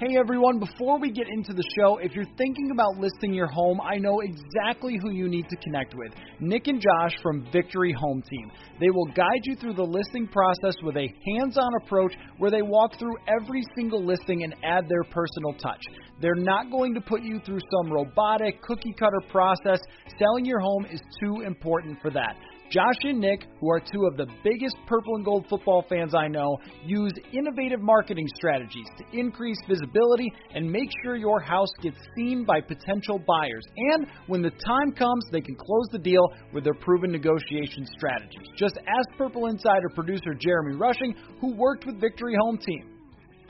Hey everyone, before we get into the show, if you're thinking about listing your home, I know exactly who you need to connect with Nick and Josh from Victory Home Team. They will guide you through the listing process with a hands on approach where they walk through every single listing and add their personal touch. They're not going to put you through some robotic, cookie cutter process. Selling your home is too important for that. Josh and Nick, who are two of the biggest purple and gold football fans I know, use innovative marketing strategies to increase visibility and make sure your house gets seen by potential buyers. And when the time comes, they can close the deal with their proven negotiation strategies. Just ask Purple Insider producer Jeremy Rushing, who worked with Victory Home Team.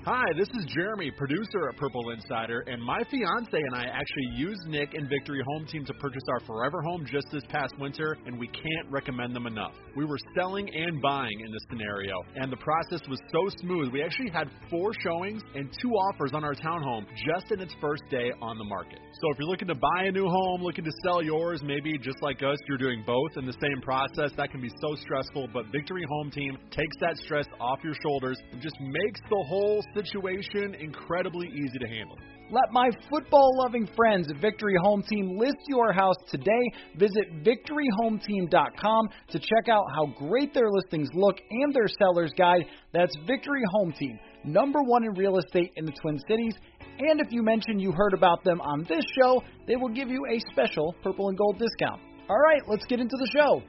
Hi, this is Jeremy, producer at Purple Insider, and my fiance and I actually used Nick and Victory Home Team to purchase our forever home just this past winter, and we can't recommend them enough. We were selling and buying in this scenario, and the process was so smooth. We actually had four showings and two offers on our townhome just in its first day on the market. So if you're looking to buy a new home, looking to sell yours, maybe just like us, you're doing both in the same process, that can be so stressful, but Victory Home Team takes that stress off your shoulders and just makes the whole situation incredibly easy to handle. Let my football loving friends at Victory Home Team list your house today. Visit victoryhometeam.com to check out how great their listings look and their seller's guide. That's Victory Home Team, number one in real estate in the Twin Cities. And if you mention you heard about them on this show, they will give you a special purple and gold discount. All right, let's get into the show.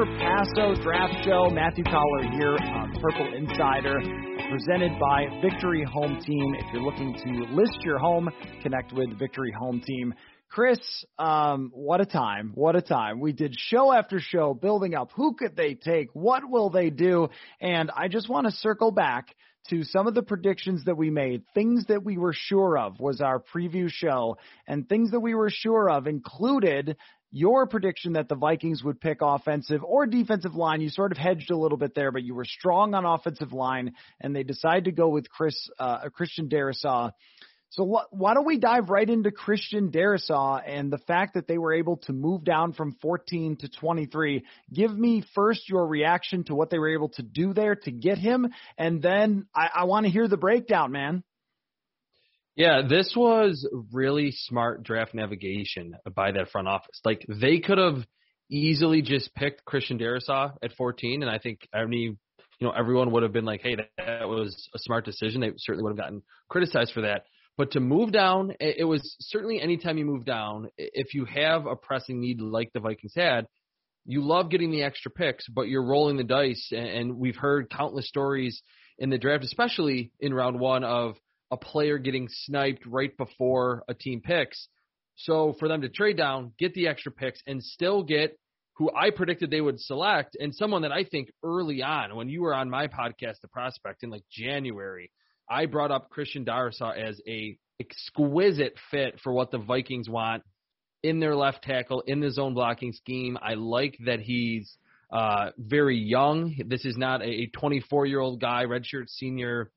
Chris Trapasso draft show. Matthew Coller here on Purple Insider, presented by Victory Home Team. If you're looking to list your home, connect with Victory Home Team. Chris, um, what a time. What a time. We did show after show building up. Who could they take? What will they do? And I just want to circle back to some of the predictions that we made, things that we were sure of was our preview show, and things that we were sure of included your prediction that the Vikings would pick offensive or defensive line. You sort of hedged a little bit there, but you were strong on offensive line, and they decided to go with Chris uh, Christian Darrisaw. So wh- why don't we dive right into Christian Darrisaw and the fact that they were able to move down from 14 to 23? Give me first your reaction to what they were able to do there to get him, and then I, I want to hear the breakdown, man. Yeah, this was really smart draft navigation by that front office. Like they could have easily just picked Christian Darrisaw at 14, and I think any you know everyone would have been like, hey, that, that was a smart decision. They certainly would have gotten criticized for that. But to move down, it was certainly anytime you move down, if you have a pressing need like the Vikings had, you love getting the extra picks, but you're rolling the dice. And we've heard countless stories in the draft, especially in round one, of a player getting sniped right before a team picks. So for them to trade down, get the extra picks, and still get who I predicted they would select, and someone that I think early on, when you were on my podcast, The Prospect, in like January, I brought up Christian Darrisaw as a exquisite fit for what the Vikings want in their left tackle in the zone blocking scheme. I like that he's uh, very young. This is not a 24 year old guy, redshirt senior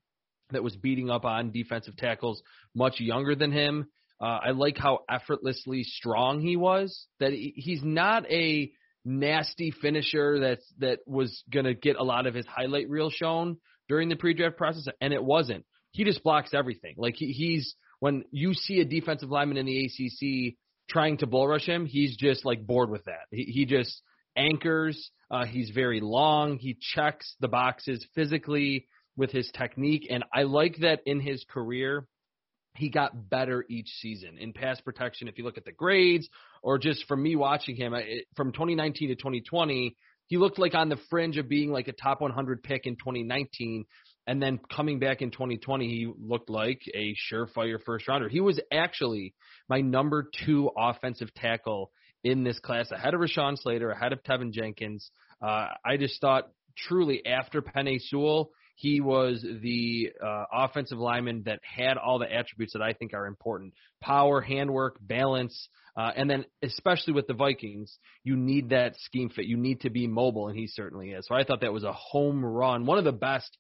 that was beating up on defensive tackles much younger than him. Uh, I like how effortlessly strong he was. That he, he's not a nasty finisher that's that was to get a lot of his highlight reel shown during the pre-draft process, and it wasn't. He just blocks everything. Like he, he's when you see a defensive lineman in the ACC trying to bull rush him, he's just like bored with that. He, he just anchors. Uh, he's very long. He checks the boxes physically with his technique, and I like that in his career he got better each season in pass protection. If you look at the grades, or just from me watching him it, from 2019 to 2020, he looked like on the fringe of being like a top 100 pick in 2019. And then coming back in 2020, he looked like a surefire first rounder. He was actually my number two offensive tackle in this class, ahead of Rashawn Slater, ahead of Teven Jenkins. Uh, I just thought truly after Penei Sewell, he was the uh, offensive lineman that had all the attributes that I think are important: power, handwork, balance, uh, and then especially with the Vikings, you need that scheme fit. You need to be mobile, and he certainly is. So I thought that was a home run, one of the best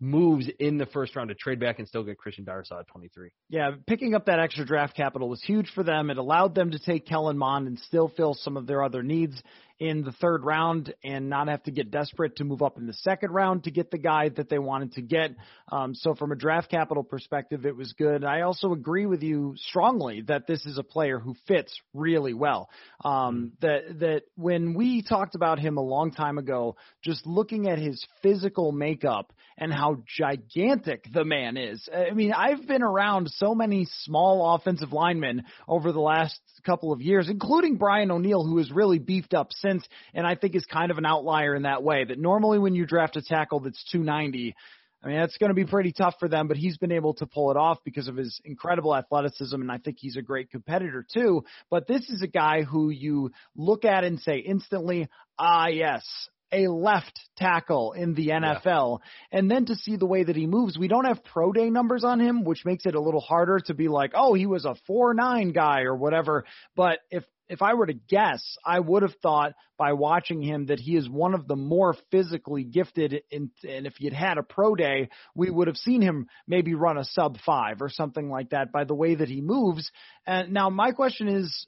moves in the first round to trade back and still get Christian Darrisaw at 23. Yeah, picking up that extra draft capital was huge for them. It allowed them to take Kellen Mond and still fill some of their other needs in the third round and not have to get desperate to move up in the second round to get the guy that they wanted to get. Um, so from a draft capital perspective, it was good. I also agree with you strongly that this is a player who fits really well. Um, that that when we talked about him a long time ago, just looking at his physical makeup and how gigantic the man is. I mean, I've been around so many small offensive linemen over the last couple of years, including Brian O'Neill, who has really beefed up since, and I think is kind of an outlier in that way. That normally when you draft a tackle that's 290, I mean, that's going to be pretty tough for them, but he's been able to pull it off because of his incredible athleticism, and I think he's a great competitor too. But this is a guy who you look at and say instantly, ah, yes, a left tackle in the NFL. Yeah. And then to see the way that he moves, we don't have pro day numbers on him, which makes it a little harder to be like, oh, he was a 4-9 guy or whatever. But if if I were to guess, I would have thought by watching him that he is one of the more physically gifted. In, and if he had had a pro day, we would have seen him maybe run a sub five or something like that by the way that he moves. And now my question is,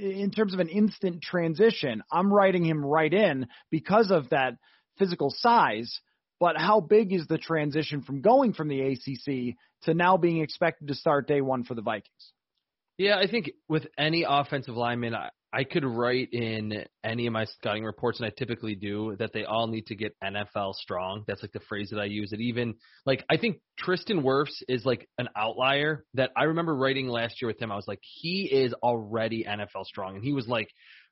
eh, in terms of an instant transition, I'm writing him right in because of that physical size. But how big is the transition from going from the ACC to now being expected to start day one for the Vikings? Yeah, I think with any offensive lineman, I, I could write in any of my scouting reports, and I typically do, that they all need to get NFL strong. That's like the phrase that I use. It even like I think Tristan Wirfs is like an outlier that I remember writing last year with him. I was like, he is already NFL strong, and he was like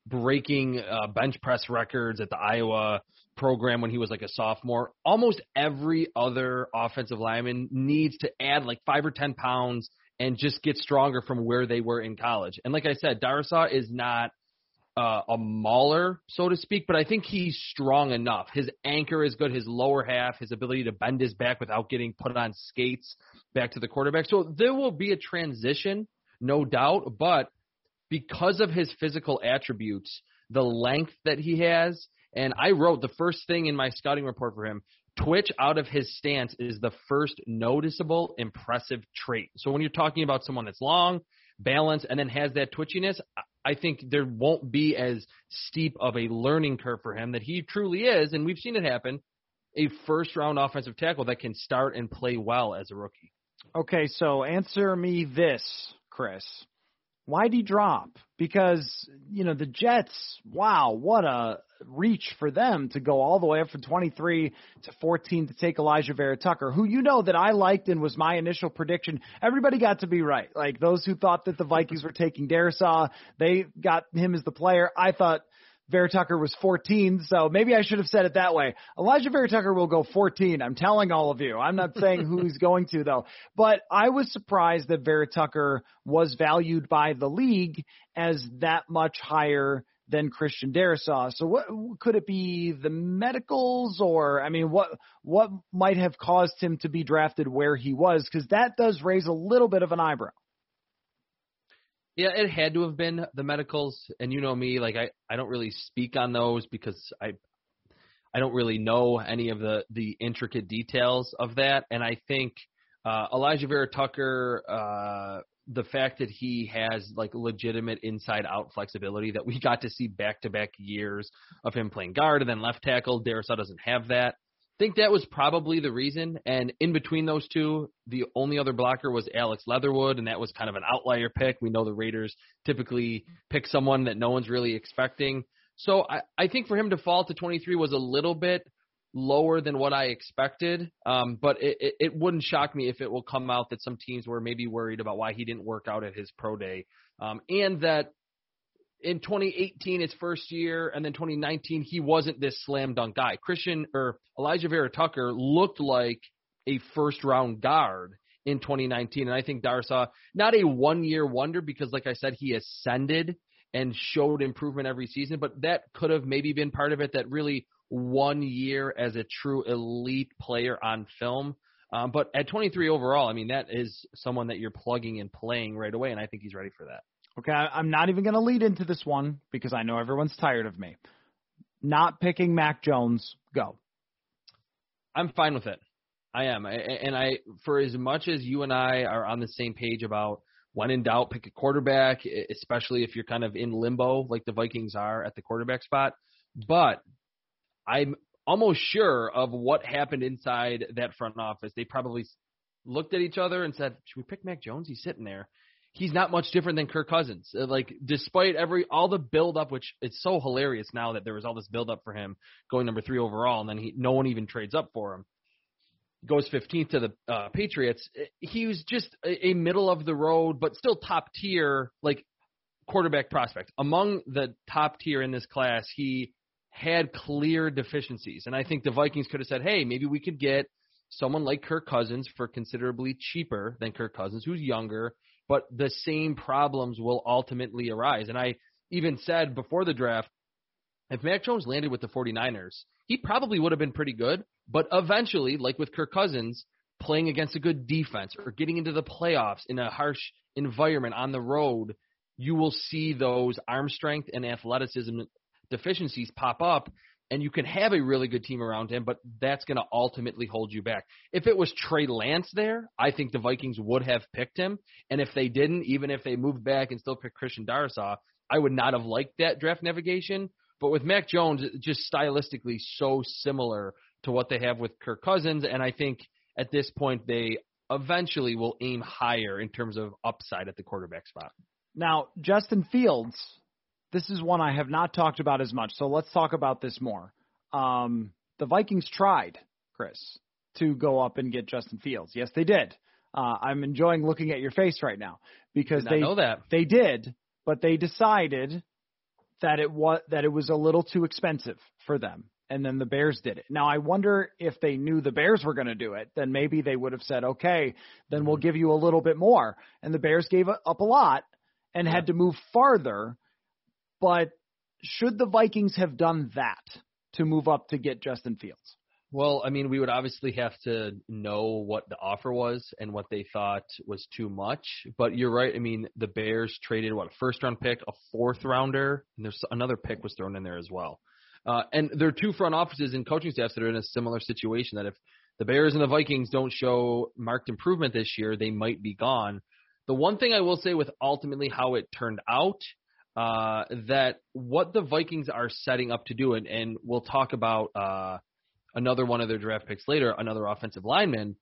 breaking uh, bench press records at the Iowa program when he was like a sophomore. Almost every other offensive lineman needs to add like five or ten pounds and just get stronger from where they were in college. And like I said, Darrisaw is not uh, a mauler, so to speak, but I think he's strong enough. His anchor is good. His lower half, his ability to bend his back without getting put on skates back to the quarterback. So there will be a transition, no doubt, but because of his physical attributes, the length that he has, and I wrote the first thing in my scouting report for him Twitch out of his stance is the first noticeable impressive trait. So when you're talking about someone that's long, balanced, and then has that twitchiness, I think there won't be as steep of a learning curve for him that he truly is, and we've seen it happen, a first round offensive tackle that can start and play well as a rookie. Okay, so answer me this, Chris. Why'd he drop? Because, you know, the Jets, wow, what a reach for them to go all the way up from 23 to 14 to take Alijah Vera Tucker, who you know that I liked and was my initial prediction. Everybody got to be right. Like those who thought that the Vikings were taking Darrisaw, they got him as the player. I thought Vera Tucker was 14, so maybe I should have said it that way. Alijah Vera Tucker will go 14. I'm telling all of you. I'm not saying who he's going to though. But I was surprised that Vera Tucker was valued by the league as that much higher than Christian Darrisaw. So what could it be the medicals or I mean what what might have caused him to be drafted where he was cuz that does raise a little bit of an eyebrow. Yeah, it had to have been the medicals, and you know me, like I, I don't really speak on those because I, I don't really know any of the the intricate details of that, and I think Uh, Alijah Vera Tucker, uh, the fact that he has like legitimate inside out flexibility that we got to see back to back years of him playing guard and then left tackle. Darrisaw doesn't have that. I think that was probably the reason. And in between those two, the only other blocker was Alex Leatherwood, and that was kind of an outlier pick. We know the Raiders typically pick someone that no one's really expecting. So I, I think for him to fall to 23 was a little bit lower than what I expected. Um, but it, it, it wouldn't shock me if it will come out that some teams were maybe worried about why he didn't work out at his pro day, um, and that in 2018, his first year, and then 2019, he wasn't this slam dunk guy. Christian or Alijah Vera Tucker looked like a first round guard in 2019, and I think Darrisaw not a one year wonder because, like I said, he ascended and showed improvement every season, but that could have maybe been part of it. That really one year as a true elite player on film. Um, but at 23 overall, I mean, that is someone that you're plugging and playing right away, and I think he's ready for that. Okay, I'm not even going to lead into this one because I know everyone's tired of me. Not picking Mac Jones, go. I'm fine with it. I am. And I, for as much as you and I are on the same page about when in doubt, pick a quarterback, especially if you're kind of in limbo like the Vikings are at the quarterback spot. But I'm almost sure of what happened inside that front office. They probably looked at each other and said, "Should we pick Mac Jones? He's sitting there." He's not much different than Kirk Cousins. Uh, like despite every all the build up, which it's so hilarious now that there was all this build up for him going number three overall, and then he no one even trades up for him. Goes 15th to the uh, Patriots. Uh, he was just a, a middle of the road, but still top tier, like quarterback prospect. Among the top tier in this class, he had clear deficiencies. And I think the Vikings could have said, hey, maybe we could get someone like Kirk Cousins for considerably cheaper than Kirk Cousins, who's younger, but the same problems will ultimately arise. And I even said before the draft, if Mac Jones landed with the 49ers, he probably would have been pretty good, but eventually, like with Kirk Cousins, playing against a good defense or getting into the playoffs in a harsh environment on the road, you will see those arm strength and athleticism deficiencies pop up and you can have a really good team around him, but that's going to ultimately hold you back. If it was Trey Lance there, I think the Vikings would have picked him. And if they didn't, even if they moved back and still picked Christian Darrisaw, I would not have liked that draft navigation. But with Mac Jones, just stylistically so similar to what they have with Kirk Cousins, and I think at this point they eventually will aim higher in terms of upside at the quarterback spot. Now, Justin Fields this is one I have not talked about as much, so let's talk about this more. Um, the Vikings tried, Chris, to go up and get Justin Fields. Yes, they did. Uh, I'm enjoying looking at your face right now because they know that they did, but they decided that it was that it was a little too expensive for them, and then the Bears did it. Now I wonder if they knew the Bears were going to do it, then maybe they would have said, "Okay, then we'll mm-hmm. give you a little bit more." And the Bears gave up a lot and yeah. had to move farther but should the Vikings have done that to move up to get Justin Fields? Well, I mean, we would obviously have to know what the offer was and what they thought was too much. But you're right. I mean, the Bears traded what a first round pick, a fourth rounder, and there's another pick was thrown in there as well. Uh, and there are two front offices and coaching staffs that are in a similar situation. That if the Bears and the Vikings don't show marked improvement this year, they might be gone. The one thing I will say with ultimately how it turned out uh, that what the Vikings are setting up to do, and, and we'll talk about uh, another one of their draft picks later, another offensive lineman,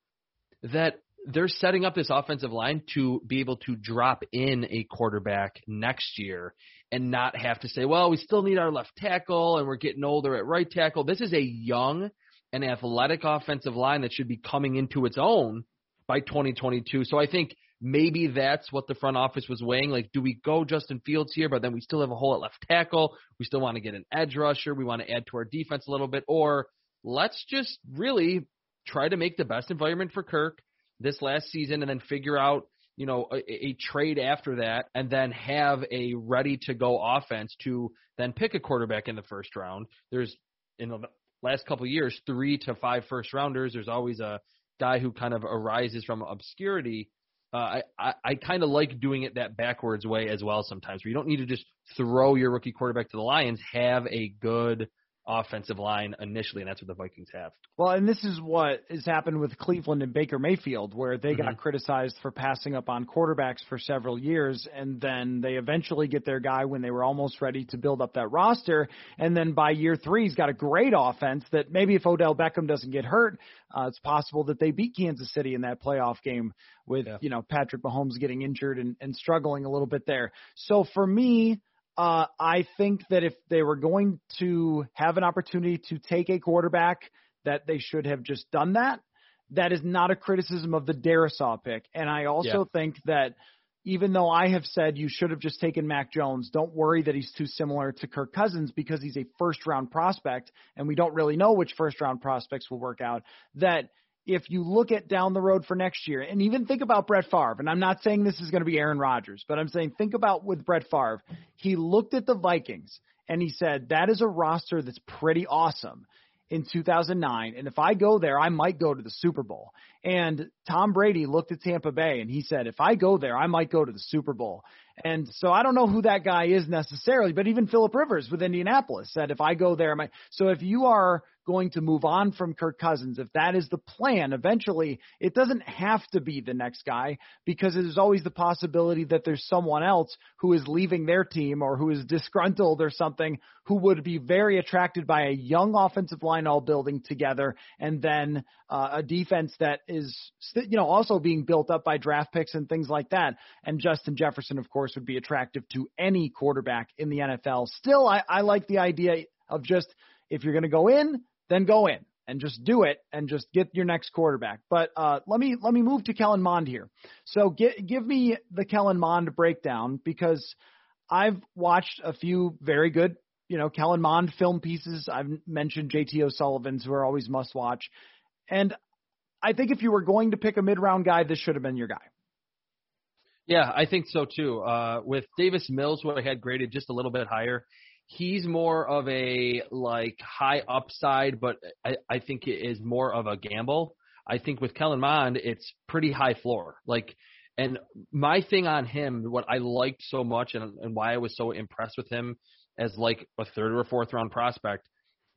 that they're setting up this offensive line to be able to drop in a quarterback next year and not have to say, well, we still need our left tackle and we're getting older at right tackle. This is a young and athletic offensive line that should be coming into its own by 2022. So I think maybe that's what the front office was weighing. Like, do we go Justin Fields here, but then we still have a hole at left tackle? We still want to get an edge rusher. We want to add to our defense a little bit. Or let's just really try to make the best environment for Kirk this last season and then figure out, you know, a, a trade after that and then have a ready to go offense to then pick a quarterback in the first round. There's, in the last couple of years, three to five first rounders. There's always a guy who kind of arises from obscurity uh, I, I, I kind of like doing it that backwards way as well sometimes, where you don't need to just throw your rookie quarterback to the Lions. Have a good offensive line initially, and that's what the Vikings have. Well, and this is what has happened with Cleveland and Baker Mayfield, where they mm-hmm. got criticized for passing up on quarterbacks for several years, and then they eventually get their guy when they were almost ready to build up that roster, and then by year three, he's got a great offense that maybe if Odell Beckham doesn't get hurt, uh, it's possible that they beat Kansas City in that playoff game with yeah. you know Patrick Mahomes getting injured and, and struggling a little bit there. So for me uh, I think that if they were going to have an opportunity to take a quarterback, that they should have just done that. That is not a criticism of the Darrisaw pick. And I also yeah. think that even though I have said you should have just taken Mac Jones, don't worry that he's too similar to Kirk Cousins because he's a first round prospect and we don't really know which first round prospects will work out. That if you look at down the road for next year, and even think about Brett Favre, and I'm not saying this is going to be Aaron Rodgers, but I'm saying think about with Brett Favre. He looked at the Vikings and he said, that is a roster that's pretty awesome in 2009. And if I go there, I might go to the Super Bowl. And Tom Brady looked at Tampa Bay and he said, if I go there, I might go to the Super Bowl. And so I don't know who that guy is necessarily, but even Philip Rivers with Indianapolis said, if I go there, I might. So if you are going to move on from Kirk Cousins, if that is the plan, eventually it doesn't have to be the next guy because there's always the possibility that there's someone else who is leaving their team or who is disgruntled or something who would be very attracted by a young offensive line all building together and then uh, a defense that is, you know, also being built up by draft picks and things like that. And Justin Jefferson, of course, would be attractive to any quarterback in the NFL. Still, I, I like the idea of just if you're going to go in, then go in and just do it and just get your next quarterback. But uh, let me let me move to Kellen Mond here. So get, give me the Kellen Mond breakdown because I've watched a few very good, you know, Kellen Mond film pieces. I've mentioned JT O'Sullivan's who are always must watch, and I think if you were going to pick a mid round guy, this should have been your guy. Yeah, I think so too. Uh, with Davis Mills, who I had graded just a little bit higher, he's more of a like high upside, but I, I think it is more of a gamble. I think with Kellen Mond, it's pretty high floor. Like, and my thing on him, what I liked so much, and, and why I was so impressed with him as like a third or fourth round prospect,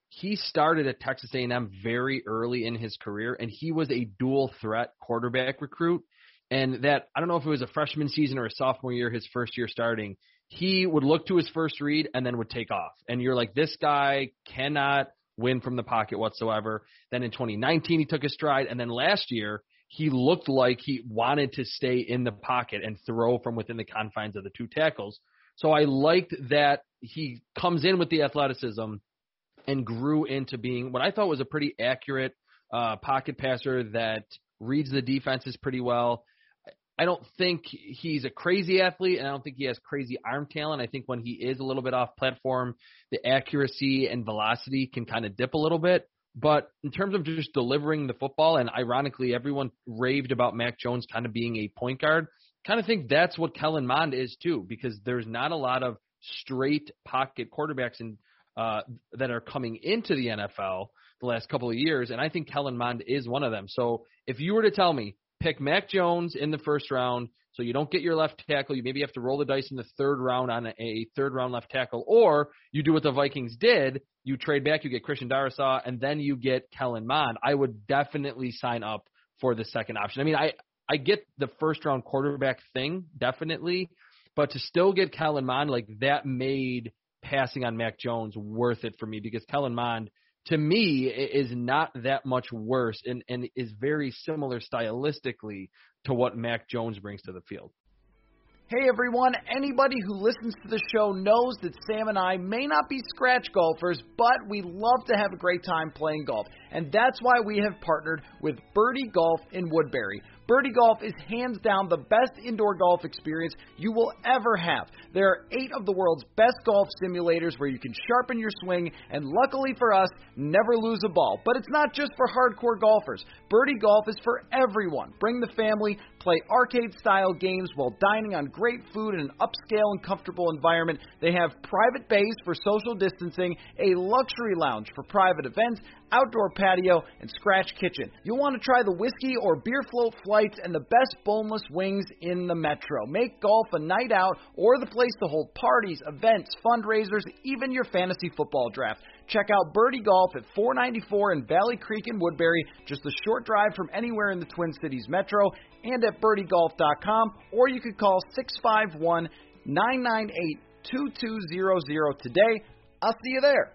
he started at Texas A&M very early in his career, and he was a dual threat quarterback recruit. And that I don't know if it was a freshman season or a sophomore year, his first year starting he would look to his first read and then would take off. And you're like, this guy cannot win from the pocket whatsoever. Then in 2019, he took a stride. And then last year, he looked like he wanted to stay in the pocket and throw from within the confines of the two tackles. So I liked that he comes in with the athleticism and grew into being what I thought was a pretty accurate uh, pocket passer that reads the defenses pretty well I don't think he's a crazy athlete, and I don't think he has crazy arm talent. I think when he is a little bit off platform, the accuracy and velocity can kind of dip a little bit. But in terms of just delivering the football, and ironically, everyone raved about Mac Jones kind of being a point guard. Kind of think that's what Kellen Mond is too, because there's not a lot of straight pocket quarterbacks in, uh, that are coming into the NFL the last couple of years, and I think Kellen Mond is one of them. So if you were to tell me pick Mac Jones in the first round, so you don't get your left tackle. You maybe have to roll the dice in the third round on a, third round left tackle, or you do what the Vikings did. You trade back, you get Christian Darrisaw, and then you get Kellen Mond. I would definitely sign up for the second option. I mean, I I get the first round quarterback thing definitely, but to still get Kellen Mond like that made passing on Mac Jones worth it for me because Kellen Mond to me is not that much worse and, and is very similar stylistically to what Mac Jones brings to the field. Hey everyone, anybody who listens to the show knows that Sam and I may not be scratch golfers, but we love to have a great time playing golf. And that's why we have partnered with Birdie Golf in Woodbury. Birdie Golf is hands down the best indoor golf experience you will ever have. There are eight of the world's best golf simulators where you can sharpen your swing and, luckily for us, never lose a ball. But it's not just for hardcore golfers. Birdie Golf is for everyone. Bring the family, play arcade style games while dining on great food in an upscale and comfortable environment. They have private bays for social distancing, a luxury lounge for private events, outdoor patio, and scratch kitchen. You'll want to try the whiskey or beer float flights and the best boneless wings in the metro. Make golf a night out or the place to hold parties, events, fundraisers, even your fantasy football draft. Check out Birdie Golf at 494 in Valley Creek in Woodbury, just a short drive from anywhere in the Twin Cities metro, and at birdiegolf.com, or you could call 651 998 2200 today. I'll see you there.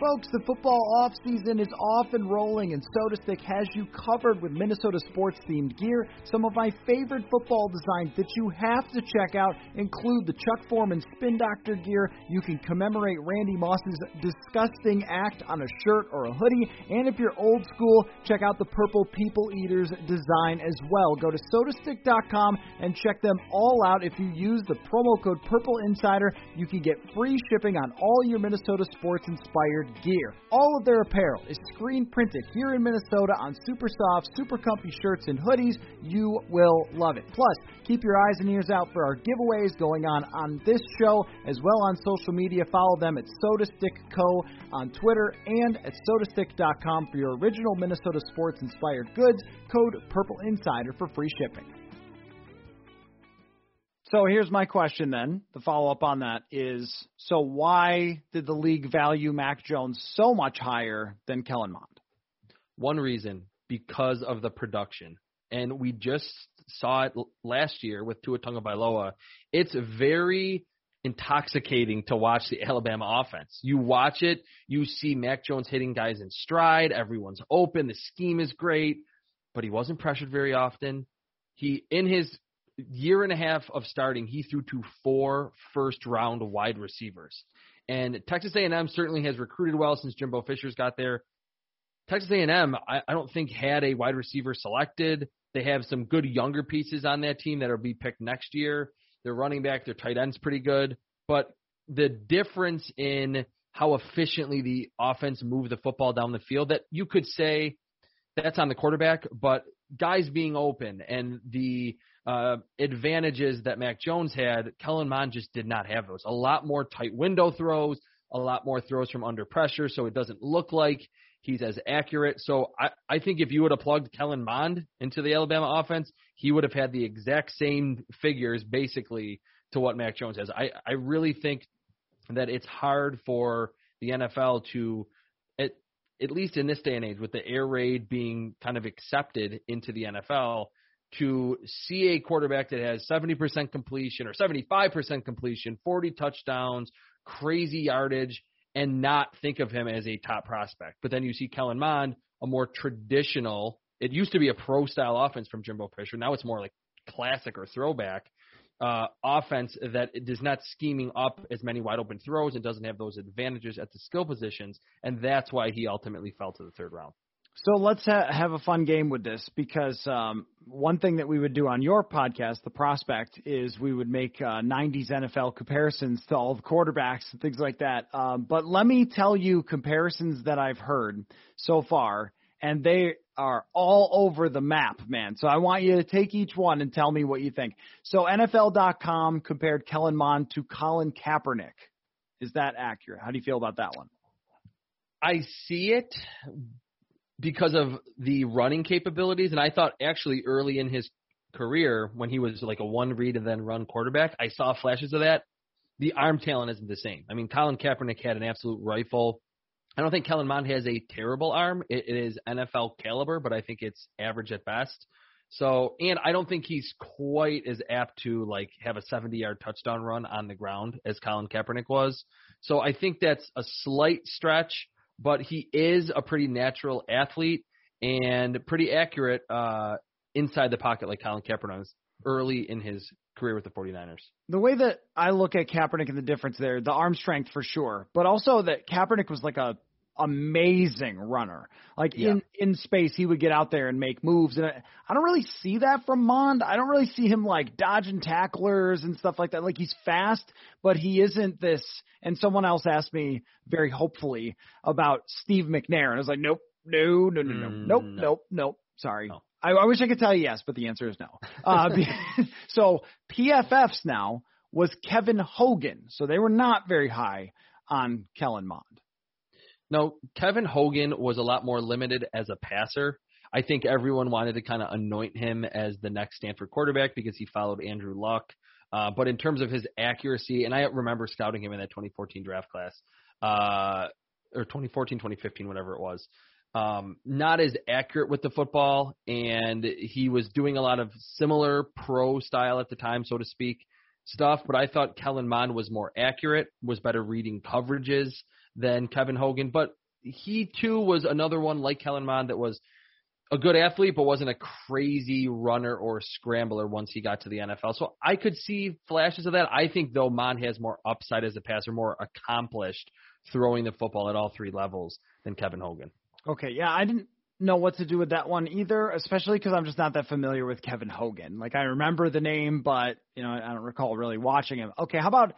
Folks, the football off season is off and rolling, and SotaStick has you covered with Minnesota sports themed gear. Some of my favorite football designs that you have to check out include the Chuck Foreman Spin Doctor gear. You can commemorate Randy Moss's disgusting act on a shirt or a hoodie. And if you're old school, check out the Purple People Eaters design as well. Go to sotastick.com and check them all out. If you use the promo code Purple Insider, you can get free shipping on all your Minnesota sports inspired gear. All of their apparel is screen printed here in Minnesota on super soft, super comfy shirts and hoodies. You will love it. Plus, keep your eyes and ears out for our giveaways going on on this show as well on social media. Follow them at SotaStick Co. on Twitter and at sotastick.com for your original Minnesota sports inspired goods. Code Purple Insider for free shipping. So here's my question then. The follow up on that is so why did the league value Mac Jones so much higher than Kellen Mond? One reason because of the production. And we just saw it last year with Tua Tagovailoa. It's very intoxicating to watch the Alabama offense. You watch it, you see Mac Jones hitting guys in stride, everyone's open, the scheme is great, but he wasn't pressured very often. He in his year and a half of starting, he threw to four first round wide receivers. And Texas A&M certainly has recruited well since Jimbo Fisher's got there. Texas A&M, I, I don't think had a wide receiver selected. They have some good younger pieces on that team that'll be picked next year. Their running back, their tight end's pretty good, but the difference in how efficiently the offense moved the football down the field that you could say that's on the quarterback, but guys being open and the uh, advantages that Mac Jones had, Kellen Mond just did not have those. A lot more tight window throws, a lot more throws from under pressure, so it doesn't look like he's as accurate. So I, I think if you would have plugged Kellen Mond into the Alabama offense, he would have had the exact same figures basically to what Mac Jones has. I, I really think that it's hard for the NFL to at, at least in this day and age with the air raid being kind of accepted into the NFL to see a quarterback that has 70% completion or 75% completion, 40 touchdowns, crazy yardage, and not think of him as a top prospect. But then you see Kellen Mond, a more traditional, it used to be a pro style offense from Jimbo Fisher. Now it's more like classic or throwback uh, offense that is not scheming up as many wide open throws and doesn't have those advantages at the skill positions. And that's why he ultimately fell to the third round. So let's ha- have a fun game with this because um, one thing that we would do on your podcast, The Prospect, is we would make uh, 90s NFL comparisons to all the quarterbacks and things like that. Um, but let me tell you comparisons that I've heard so far, and they are all over the map, man. So I want you to take each one and tell me what you think. So NFL.com compared Kellen Mond to Colin Kaepernick. Is that accurate? How do you feel about that one? I see it, because of the running capabilities. And I thought actually early in his career, when he was like a one read and then run quarterback, I saw flashes of that. The arm talent isn't the same. I mean, Colin Kaepernick had an absolute rifle. I don't think Kellen Mond has a terrible arm. It, it is NFL caliber, but I think it's average at best. So, and I don't think he's quite as apt to like have a 70 yard touchdown run on the ground as Colin Kaepernick was. So I think that's a slight stretch but he is a pretty natural athlete and pretty accurate uh, inside the pocket, like Colin Kaepernick was early in his career with the 49ers. The way that I look at Kaepernick and the difference there, the arm strength for sure, but also that Kaepernick was like a amazing runner. Like yeah. in in space, he would get out there and make moves, and I, I don't really see that from Mond. I don't really see him like dodging tacklers and stuff like that. Like he's fast, but he isn't this. And someone else asked me very hopefully about Steve McNair, and I was like, nope, no, no, no, no, mm, nope, no. nope, nope. Sorry. No. I, I wish I could tell you yes, but the answer is no. Uh, so PFF's now was Kevin Hogan, so they were not very high on Kellen Mond. No, Kevin Hogan was a lot more limited as a passer. I think everyone wanted to kind of anoint him as the next Stanford quarterback because he followed Andrew Luck. Uh, but in terms of his accuracy, and I remember scouting him in that 2014 draft class, uh, or 2014, 2015, whatever it was. Um, not as accurate with the football, and he was doing a lot of similar pro style at the time, so to speak, stuff. But I thought Kellen Mond was more accurate, was better reading coverages than Kevin Hogan. But he too was another one like Kellen Mond that was a good athlete, but wasn't a crazy runner or scrambler once he got to the NFL. So I could see flashes of that. I think though Mond has more upside as a passer, more accomplished throwing the football at all three levels than Kevin Hogan. Okay, yeah, I didn't know what to do with that one either, especially because I'm just not that familiar with Kevin Hogan. Like I remember the name, but you know I don't recall really watching him. Okay, how about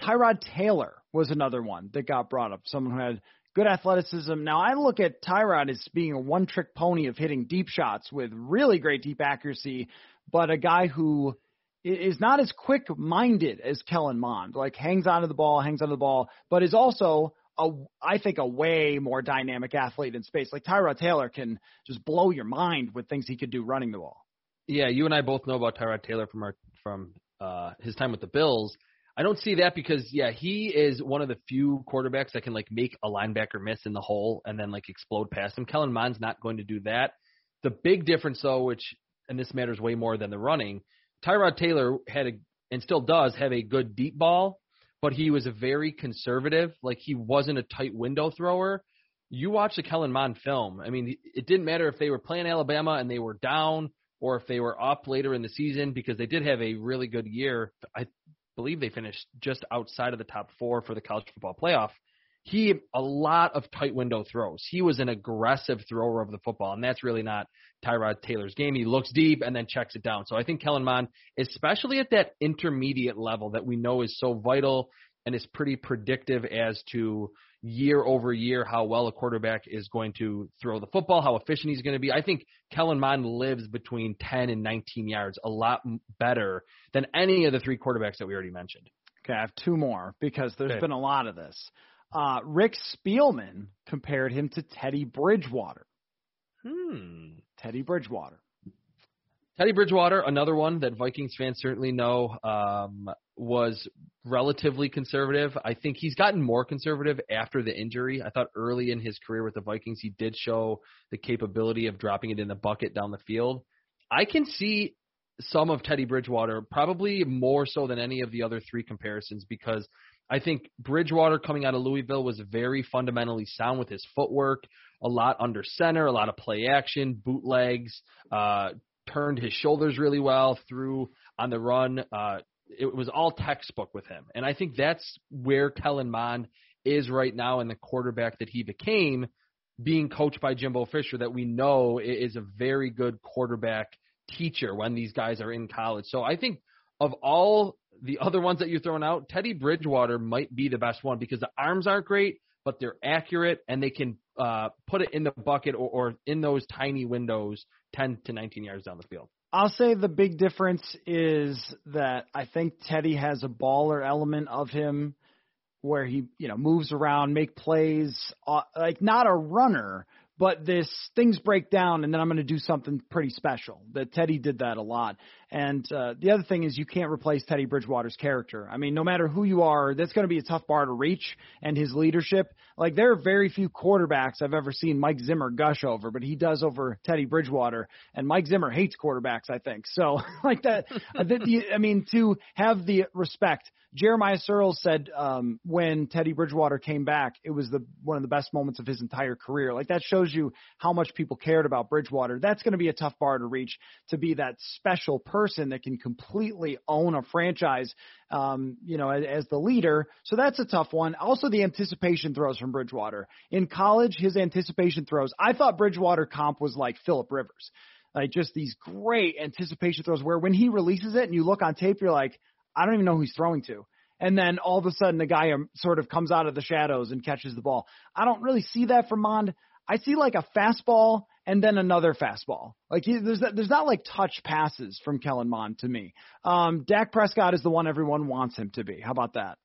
Tyrod Taylor was another one that got brought up. Someone who had good athleticism. Now I look at Tyrod as being a one-trick pony of hitting deep shots with really great deep accuracy, but a guy who is not as quick-minded as Kellen Mond. Like hangs onto the ball, hangs onto the ball, but is also a, I think a way more dynamic athlete in space. Like Tyrod Taylor can just blow your mind with things he could do running the ball. Yeah, you and I both know about Tyrod Taylor from our from uh, his time with the Bills. I don't see that because yeah, he is one of the few quarterbacks that can like make a linebacker miss in the hole and then like explode past him. Kellen Mond's not going to do that. The big difference though, which and this matters way more than the running, Tyrod Taylor had a and still does have a good deep ball, but he was a very conservative. Like he wasn't a tight window thrower. You watch the Kellen Mond film. I mean, it didn't matter if they were playing Alabama and they were down or if they were up later in the season because they did have a really good year. I believe they finished just outside of the top four for the college football playoff. He a lot of tight window throws. He was an aggressive thrower of the football, and that's really not Tyrod Taylor's game. He looks deep and then checks it down. So I think Kellen Mond, especially at that intermediate level that we know is so vital and is pretty predictive as to year over year how well a quarterback is going to throw the football, how efficient he's going to be. I think Kellen Mond lives between 10 and 19 yards a lot better than any of the three quarterbacks that we already mentioned. Okay, I have two more because there's okay. been a lot of this. Uh, Rick Spielman compared him to Teddy Bridgewater. Hmm. Teddy Bridgewater. Teddy Bridgewater, another one that Vikings fans certainly know, um, was relatively conservative. I think he's gotten more conservative after the injury. I thought early in his career with the Vikings, he did show the capability of dropping it in the bucket down the field. I can see some of Teddy Bridgewater, probably more so than any of the other three comparisons, because I think Bridgewater coming out of Louisville was very fundamentally sound with his footwork, a lot under center, a lot of play action, bootlegs, uh, turned his shoulders really well, threw on the run. Uh, it was all textbook with him. And I think that's where Kellen Mond is right now in the quarterback that he became, being coached by Jimbo Fisher, that we know is a very good quarterback teacher when these guys are in college. So I think of all the other ones that you're throwing out, Teddy Bridgewater might be the best one because the arms aren't great, but they're accurate and they can uh, put it in the bucket or, or in those tiny windows 10 to 19 yards down the field. I'll say the big difference is that I think Teddy has a baller element of him where he, you know, moves around, make plays, uh, like not a runner, but this things break down and then I'm going to do something pretty special. That Teddy did that a lot. And uh, the other thing is you can't replace Teddy Bridgewater's character. I mean, no matter who you are, that's going to be a tough bar to reach. And his leadership, like there are very few quarterbacks I've ever seen Mike Zimmer gush over, but he does over Teddy Bridgewater. And Mike Zimmer hates quarterbacks, I think. So like that, I mean, to have the respect Jeremiah Sirles said um, when Teddy Bridgewater came back, it was the one of the best moments of his entire career. Like that shows you how much people cared about Bridgewater. That's going to be a tough bar to reach to be that special person that can completely own a franchise, um, you know, as, as the leader. So that's a tough one. Also, the anticipation throws from Bridgewater in college. His anticipation throws. I thought Bridgewater comp was like Philip Rivers like just these great anticipation throws where when he releases it and you look on tape, you're like, I don't even know who he's throwing to. And then all of a sudden the guy um, sort of comes out of the shadows and catches the ball. I don't really see that from Mond. I see like a fastball and then another fastball. Like he, there's there's not like touch passes from Kellen Mond to me. Um, Dak Prescott is the one everyone wants him to be. How about that?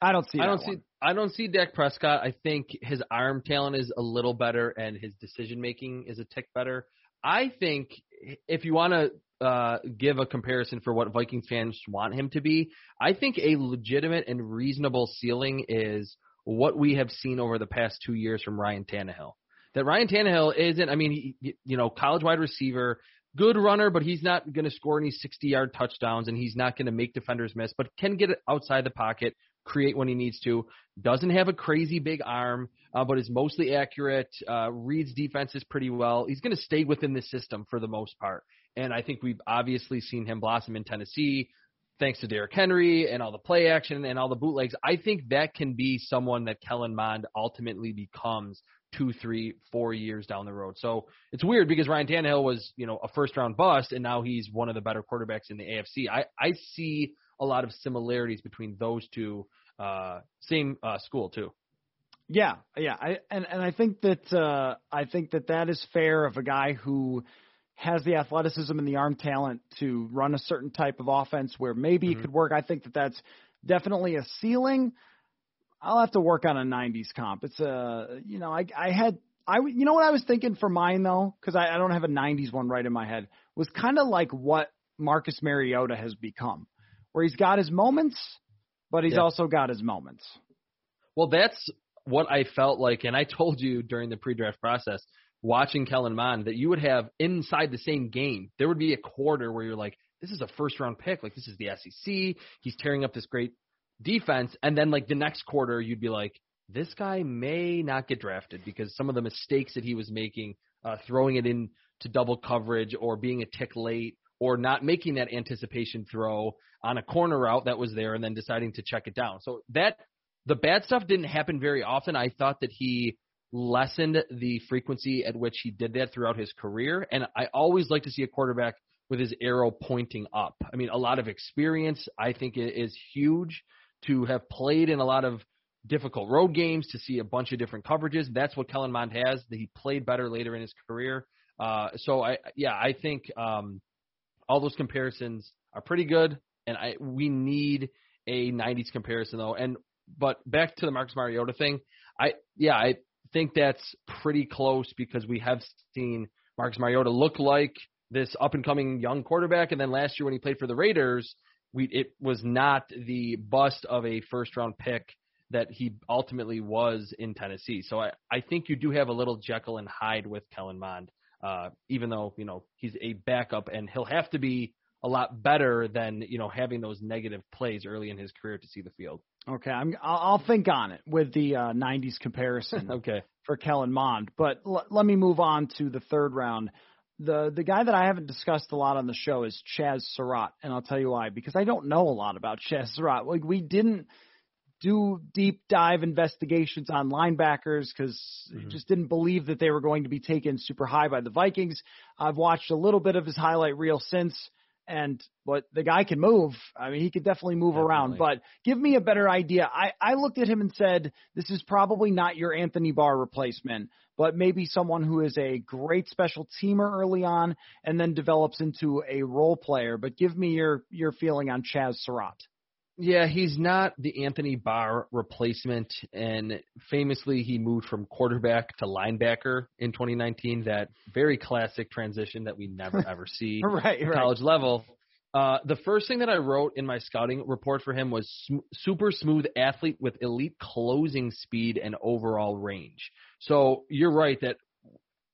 I don't see. I don't one. see. I don't see Dak Prescott. I think his arm talent is a little better and his decision making is a tick better. I think if you want to uh, give a comparison for what Vikings fans want him to be. I think a legitimate and reasonable ceiling is what we have seen over the past two years from Ryan Tannehill. That Ryan Tannehill isn't, I mean, he, you know, college wide receiver, good runner, but he's not going to score any 60 yard touchdowns and he's not going to make defenders miss, but can get outside the pocket, create when he needs to. Doesn't have a crazy big arm, uh, but is mostly accurate, uh, reads defenses pretty well. He's going to stay within the system for the most part. And I think we've obviously seen him blossom in Tennessee thanks to Derrick Henry and all the play action and all the bootlegs. I think that can be someone that Kellen Mond ultimately becomes two, three, four years down the road. So it's weird because Ryan Tannehill was, you know, a first round bust and now he's one of the better quarterbacks in the AFC. I, I see a lot of similarities between those two, uh, same uh, school too. Yeah, yeah, I and and I think that uh, I think that that is fair of a guy who has the athleticism and the arm talent to run a certain type of offense where maybe mm-hmm. it could work. I think that that's definitely a ceiling. I'll have to work on a 90s comp. It's a, you know, I I had I you know what I was thinking for mine though, because I, I don't have a 90s one right in my head. Was kind of like what Marcus Mariota has become, where he's got his moments, but he's yeah. also got his moments. Well, that's what I felt like, and I told you during the pre-draft process watching Kellen Mond that you would have inside the same game. There would be a quarter where you're like, this is a first round pick. Like this is the SEC. He's tearing up this great defense. And then like the next quarter, you'd be like, this guy may not get drafted because some of the mistakes that he was making, uh, throwing it in to double coverage or being a tick late or not making that anticipation throw on a corner route that was there and then deciding to check it down. So that the bad stuff didn't happen very often. I thought that he lessened the frequency at which he did that throughout his career. And I always like to see a quarterback with his arrow pointing up. I mean, a lot of experience, I think, is huge to have played in a lot of difficult road games, to see a bunch of different coverages. That's what Kellen Mond has. That he played better later in his career. Uh, so I, yeah, I think um, all those comparisons are pretty good, and I we need a '90s comparison though. And but back to the Marcus Mariota thing, I yeah, I think that's pretty close because we have seen Marcus Mariota look like this up and coming young quarterback, and then last year when he played for the Raiders, we it was not the bust of a first round pick that he ultimately was in Tennessee. So I, I think you do have a little Jekyll and Hyde with Kellen Mond, uh, even though you know he's a backup and he'll have to be a lot better than you know having those negative plays early in his career to see the field. Okay, I'm I'll, I'll think on it with the uh, 90s comparison. okay. For Kellen Mond, but l- let me move on to the third round. The the guy that I haven't discussed a lot on the show is Chazz Surratt, and I'll tell you why. Because I don't know a lot about Chazz Surratt. Like we didn't do deep dive investigations on linebackers because mm-hmm. just didn't believe that they were going to be taken super high by the Vikings. I've watched a little bit of his highlight reel since and but the guy can move. I mean, he could definitely move definitely. around. But give me a better idea. I I looked at him and said, this is probably not your Anthony Barr replacement, but maybe someone who is a great special teamer early on and then develops into a role player. But give me your your feeling on Chazz Surratt. Yeah, he's not the Anthony Barr replacement, and famously he moved from quarterback to linebacker in 2019. That very classic transition that we never ever see right, at right. college level. Uh, the first thing that I wrote in my scouting report for him was sm- super smooth athlete with elite closing speed and overall range. So you're right that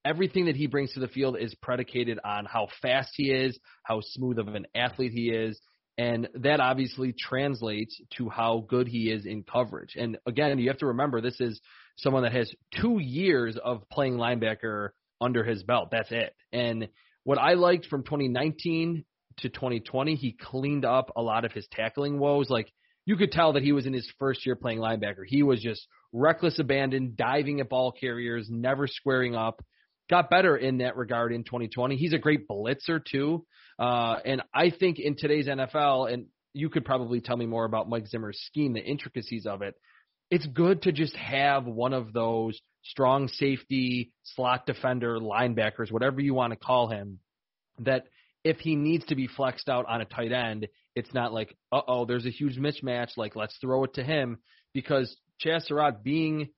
everything that he brings to the field is predicated on how fast he is, how smooth of an athlete he is, and that obviously translates to how good he is in coverage. And again, you have to remember this is someone that has two years of playing linebacker under his belt. That's it. And what I liked from 2019 to 2020, he cleaned up a lot of his tackling woes. Like you could tell that he was in his first year playing linebacker. He was just reckless abandon, diving at ball carriers, never squaring up. Got better in that regard in 2020. He's a great blitzer too. Uh, and I think in today's NFL, and you could probably tell me more about Mike Zimmer's scheme, the intricacies of it. It's good to just have one of those strong safety, slot defender, linebackers, whatever you want to call him, that if he needs to be flexed out on a tight end, it's not like, uh oh, there's a huge mismatch, like let's throw it to him. Because Chazz Surratt being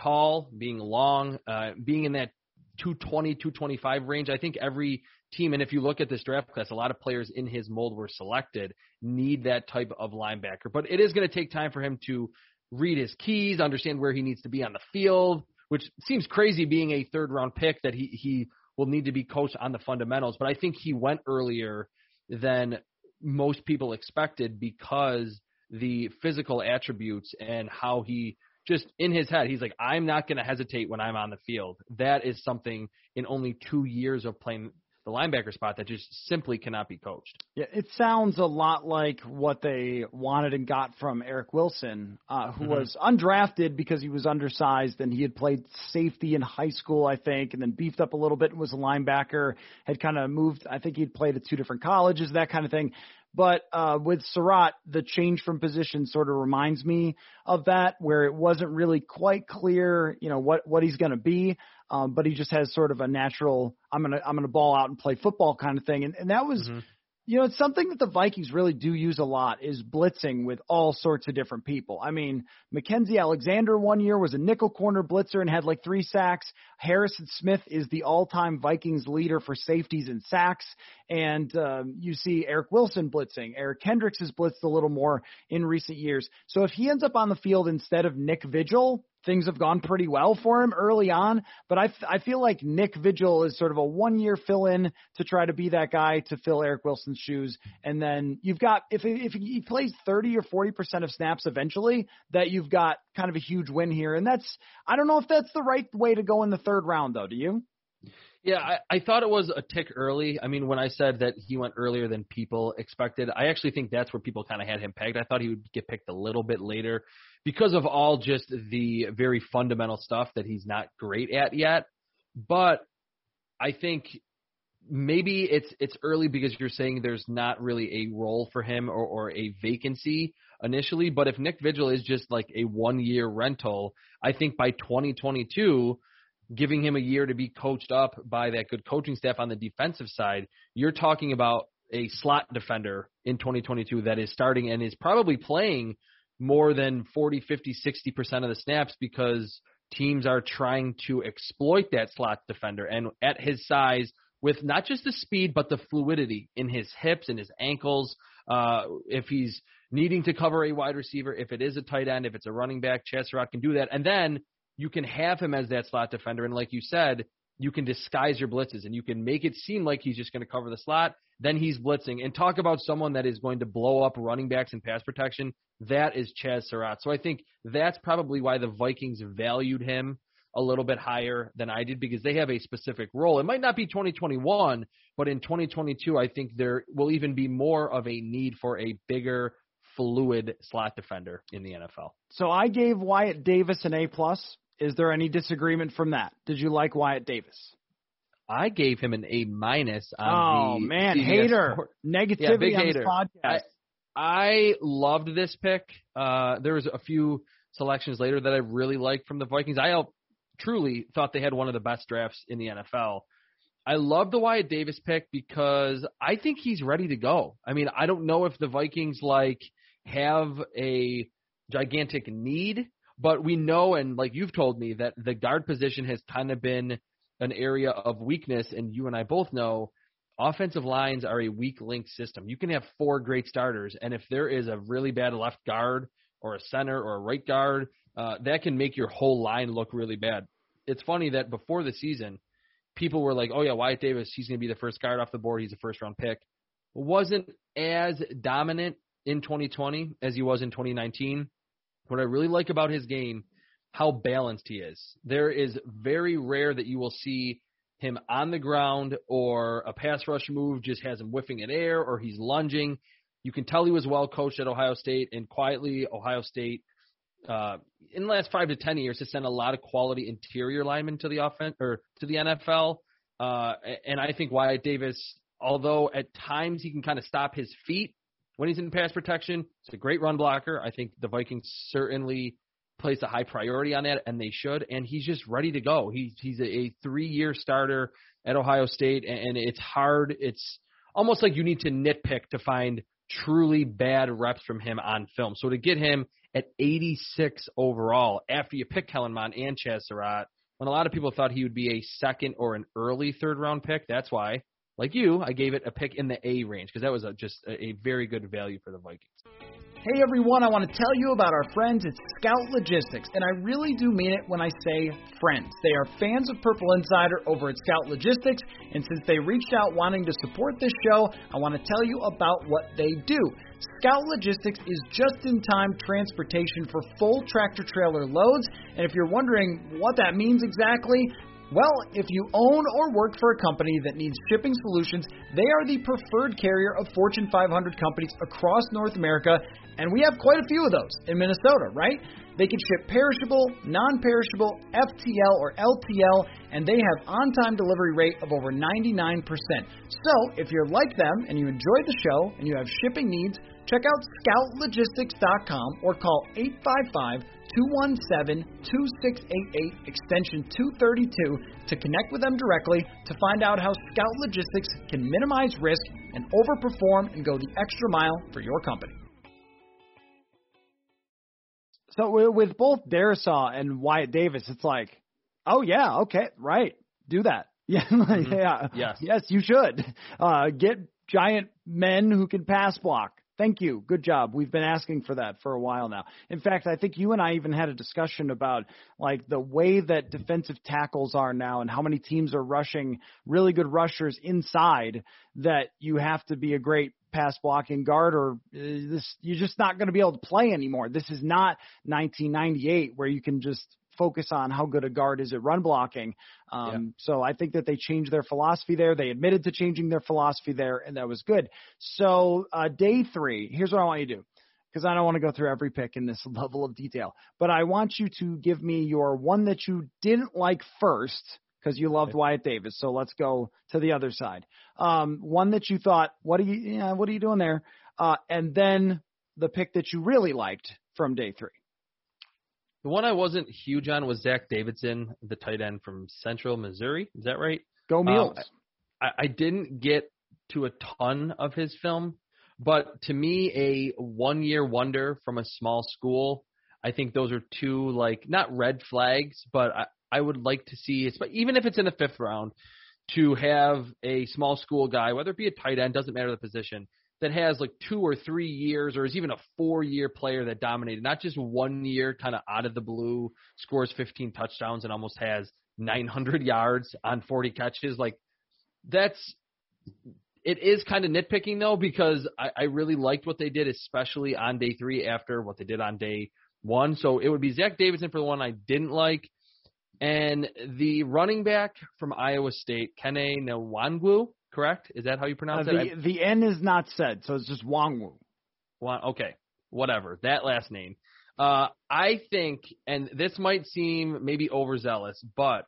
tall, being long, uh, being in that 220, 225 range, I think every team. And if you look at this draft class, a lot of players in his mold were selected need that type of linebacker. But it is going to take time for him to read his keys, understand where he needs to be on the field, which seems crazy being a third round pick that he he will need to be coached on the fundamentals. But I think he went earlier than most people expected because the physical attributes and how he just in his head, he's like, I'm not going to hesitate when I'm on the field. That is something in only two years of playing the linebacker spot that just simply cannot be coached. Yeah, it sounds a lot like what they wanted and got from Eric Wilson, uh, who mm-hmm. was undrafted because he was undersized and he had played safety in high school, I think, and then beefed up a little bit and was a linebacker. Had kind of moved. I think he'd played at two different colleges, that kind of thing. But uh, with Surratt, the change from position sort of reminds me of that, where it wasn't really quite clear, you know, what what he's going to be. Um, but he just has sort of a natural, I'm gonna I'm gonna ball out and play football kind of thing, and and that was. Mm-hmm you know, it's something that the Vikings really do use a lot is blitzing with all sorts of different people. I mean, Mackensie Alexander one year was a nickel corner blitzer and had like three sacks. Harrison Smith is the all-time Vikings leader for safeties and sacks. And um, you see Eric Wilson blitzing. Eric Kendricks has blitzed a little more in recent years. So if he ends up on the field instead of Nick Vigil, things have gone pretty well for him early on. But I, I feel like Nick Vigil is sort of a one year fill in to try to be that guy to fill Eric Wilson's shoes. And then you've got, if, if he plays 30 or 40% of snaps eventually, that you've got kind of a huge win here. And that's, I don't know if that's the right way to go in the third round, though. Do you? Yeah, I, I thought it was a tick early. I mean, when I said that he went earlier than people expected, I actually think that's where people kind of had him pegged. I thought he would get picked a little bit later because of all just the very fundamental stuff that he's not great at yet. But I think maybe it's it's early because you're saying there's not really a role for him or, or a vacancy initially. But if Nick Vigil is just like a one year rental, I think by 2022 giving him a year to be coached up by that good coaching staff on the defensive side, you're talking about a slot defender in 2022 that is starting and is probably playing more than 40, 50, 60% of the snaps because teams are trying to exploit that slot defender. And at his size, with not just the speed, but the fluidity in his hips and his ankles, uh, if he's needing to cover a wide receiver, if it is a tight end, if it's a running back, Chazz Surratt can do that. And then you can have him as that slot defender. And like you said, you can disguise your blitzes and you can make it seem like he's just going to cover the slot. Then he's blitzing. And talk about someone that is going to blow up running backs and pass protection. That is Chazz Surratt. So I think that's probably why the Vikings valued him a little bit higher than I did because they have a specific role. It might not be 2021, but in 2022, I think there will even be more of a need for a bigger, fluid slot defender in the NFL. So I gave Wyatt Davis an A plus. Is there any disagreement from that? Did you like Wyatt Davis? I gave him an A minus on oh, the man, CBS hater, Sport. negativity yeah, big on hater. podcast. I, I loved this pick. Uh, there was a few selections later that I really liked from the Vikings. I truly thought they had one of the best drafts in the NFL. I love the Wyatt Davis pick because I think he's ready to go. I mean, I don't know if the Vikings like have a gigantic need but we know, and like you've told me, that the guard position has kind of been an area of weakness, and you and I both know offensive lines are a weak link system. You can have four great starters, and if there is a really bad left guard or a center or a right guard, uh, that can make your whole line look really bad. It's funny that before the season, people were like, "Oh yeah, Wyatt Davis, he's going to be the first guard off the board. He's a first round pick." Wasn't as dominant in 2020 as he was in 2019. What I really like about his game, how balanced he is. There is very rare that you will see him on the ground or a pass rush move just has him whiffing in air or he's lunging. You can tell he was well coached at Ohio State and quietly Ohio State uh, in the last five to ten years has sent a lot of quality interior linemen to the offense or to the NFL. Uh, and I think Wyatt Davis, although at times he can kind of stop his feet, when he's in pass protection. He's a great run blocker. I think the Vikings certainly place a high priority on that, and they should. And he's just ready to go. He's he's a, a three year starter at Ohio State, and it's hard. It's almost like you need to nitpick to find truly bad reps from him on film. So to get him at 86 overall after you pick Kellen Mond and Chazz Surratt, when a lot of people thought he would be a second or an early third round pick, that's why like you, I gave it a pick in the A range because that was a, just a, a very good value for the Vikings. Hey everyone, I want to tell you about our friends at Scout Logistics, and I really do mean it when I say friends. They are fans of Purple Insider over at Scout Logistics, and since they reached out wanting to support this show, I want to tell you about what they do. Scout Logistics is just in time transportation for full tractor trailer loads, and if you're wondering what that means exactly, well, if you own or work for a company that needs shipping solutions, they are the preferred carrier of Fortune 500 companies across North America, and we have quite a few of those in Minnesota, right? They can ship perishable, non perishable, FTL, or LTL, and they have on time delivery rate of over 99%. So, if you're like them and you enjoy the show and you have shipping needs, check out scoutlogistics.com or call 855 217 2688 extension 232 to connect with them directly to find out how Scout Logistics can minimize risk and overperform and go the extra mile for your company. So with both Darrisaw and Wyatt Davis, it's like, oh yeah, okay, right, do that. Yeah, Mm-hmm. yeah, Yes. yes, you should. Uh, get giant men who can pass block. Thank you. Good job. We've been asking for that for a while now. In fact, I think you and I even had a discussion about like the way that defensive tackles are now and how many teams are rushing really good rushers inside that you have to be a great pass blocking guard or uh, this you're just not going to be able to play anymore. This is not 1998 where you can just focus on how good a guard is at run blocking. Um, Yeah. So I think that they changed their philosophy there. They admitted to changing their philosophy there, and that was good. So uh, day three, here's what I want you to do. Because I don't want to go through every pick in this level of detail, but I want you to give me your one that you didn't like first, because you loved Wyatt Davis. So let's go to the other side. Um, one that you thought, what are you, yeah, what are you doing there? Uh, and then the pick that you really liked from day three. The one I wasn't huge on was Zach Davidson, the tight end from Central Missouri. Is that right? Go um, Mules. I, I didn't get to a ton of his film, but to me, a one year wonder from a small school. I think those are two like not red flags, but I, I would like to see, even if it's in the fifth round, to have a small school guy, whether it be a tight end, doesn't matter the position, that has like two or three years, or is even a four year player that dominated, not just one year, kind of out of the blue, scores 15 touchdowns and almost has 900 yards on 40 catches. Like that's it is kind of nitpicking though because I, I really liked what they did, especially on day three after what they did on day one. So it would be Zach Davidson for the one I didn't like, and the running back from Iowa State, Kene Nwangwu, correct? Is that how you Uh, pronounce the, it? the N is not said, so it's just Wangwu. Well, okay, whatever. That last name. Uh, I think, and this might seem maybe overzealous, but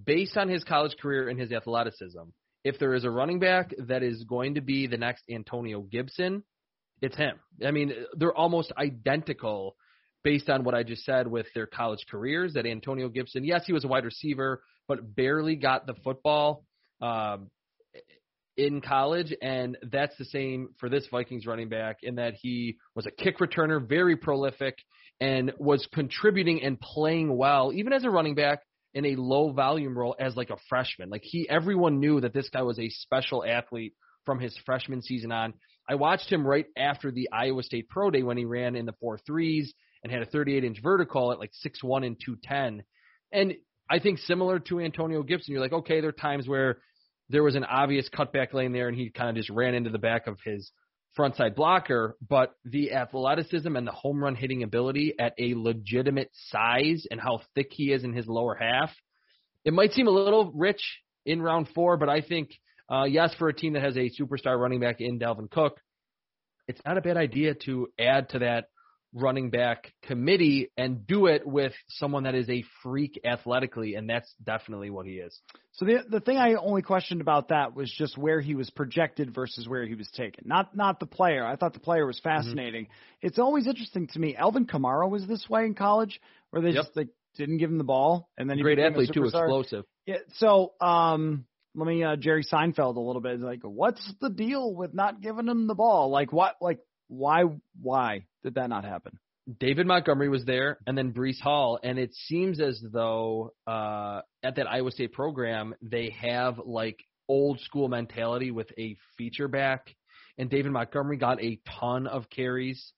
based on his college career and his athleticism, if there is a running back that is going to be the next Antonio Gibson, it's him. I mean, they're almost identical based on what I just said with their college careers. That Antonio Gibson, yes, he was a wide receiver, but barely got the football. Um, in college, and that's the same for this Vikings running back in that he was a kick returner, very prolific, and was contributing and playing well, even as a running back in a low volume role as like a freshman. Like he, everyone knew that this guy was a special athlete from his freshman season on. I watched him right after the Iowa State Pro Day when he ran in the four threes and had a 38 inch vertical at like six one and 210. And I think similar to Antonio Gibson, you're like, okay, there are times where there was an obvious cutback lane there, and he kind of just ran into the back of his frontside blocker. But the athleticism and the home run hitting ability at a legitimate size and how thick he is in his lower half, it might seem a little rich in round four, but I think, uh, yes, for a team that has a superstar running back in Dalvin Cook, it's not a bad idea to add to that running back committee and do it with someone that is a freak athletically, and that's definitely what he is. So the the thing I only questioned about that was just where he was projected versus where he was taken. Not not the player. I thought the player was Mm-hmm. fascinating. It's always interesting to me. Alvin Kamara was this way in college, where they Yep. just like didn't give him the ball, and then he Great athlete too, explosive. Yeah. So um, let me uh, Jerry Seinfeld a little bit. Like, what's the deal with not giving him the ball? Like, what? Like, why? Why did that not happen? David Montgomery was there, and then Breece Hall, and it seems as though uh, at that Iowa State program they have like old school mentality with a feature back, and David Montgomery got a ton of carries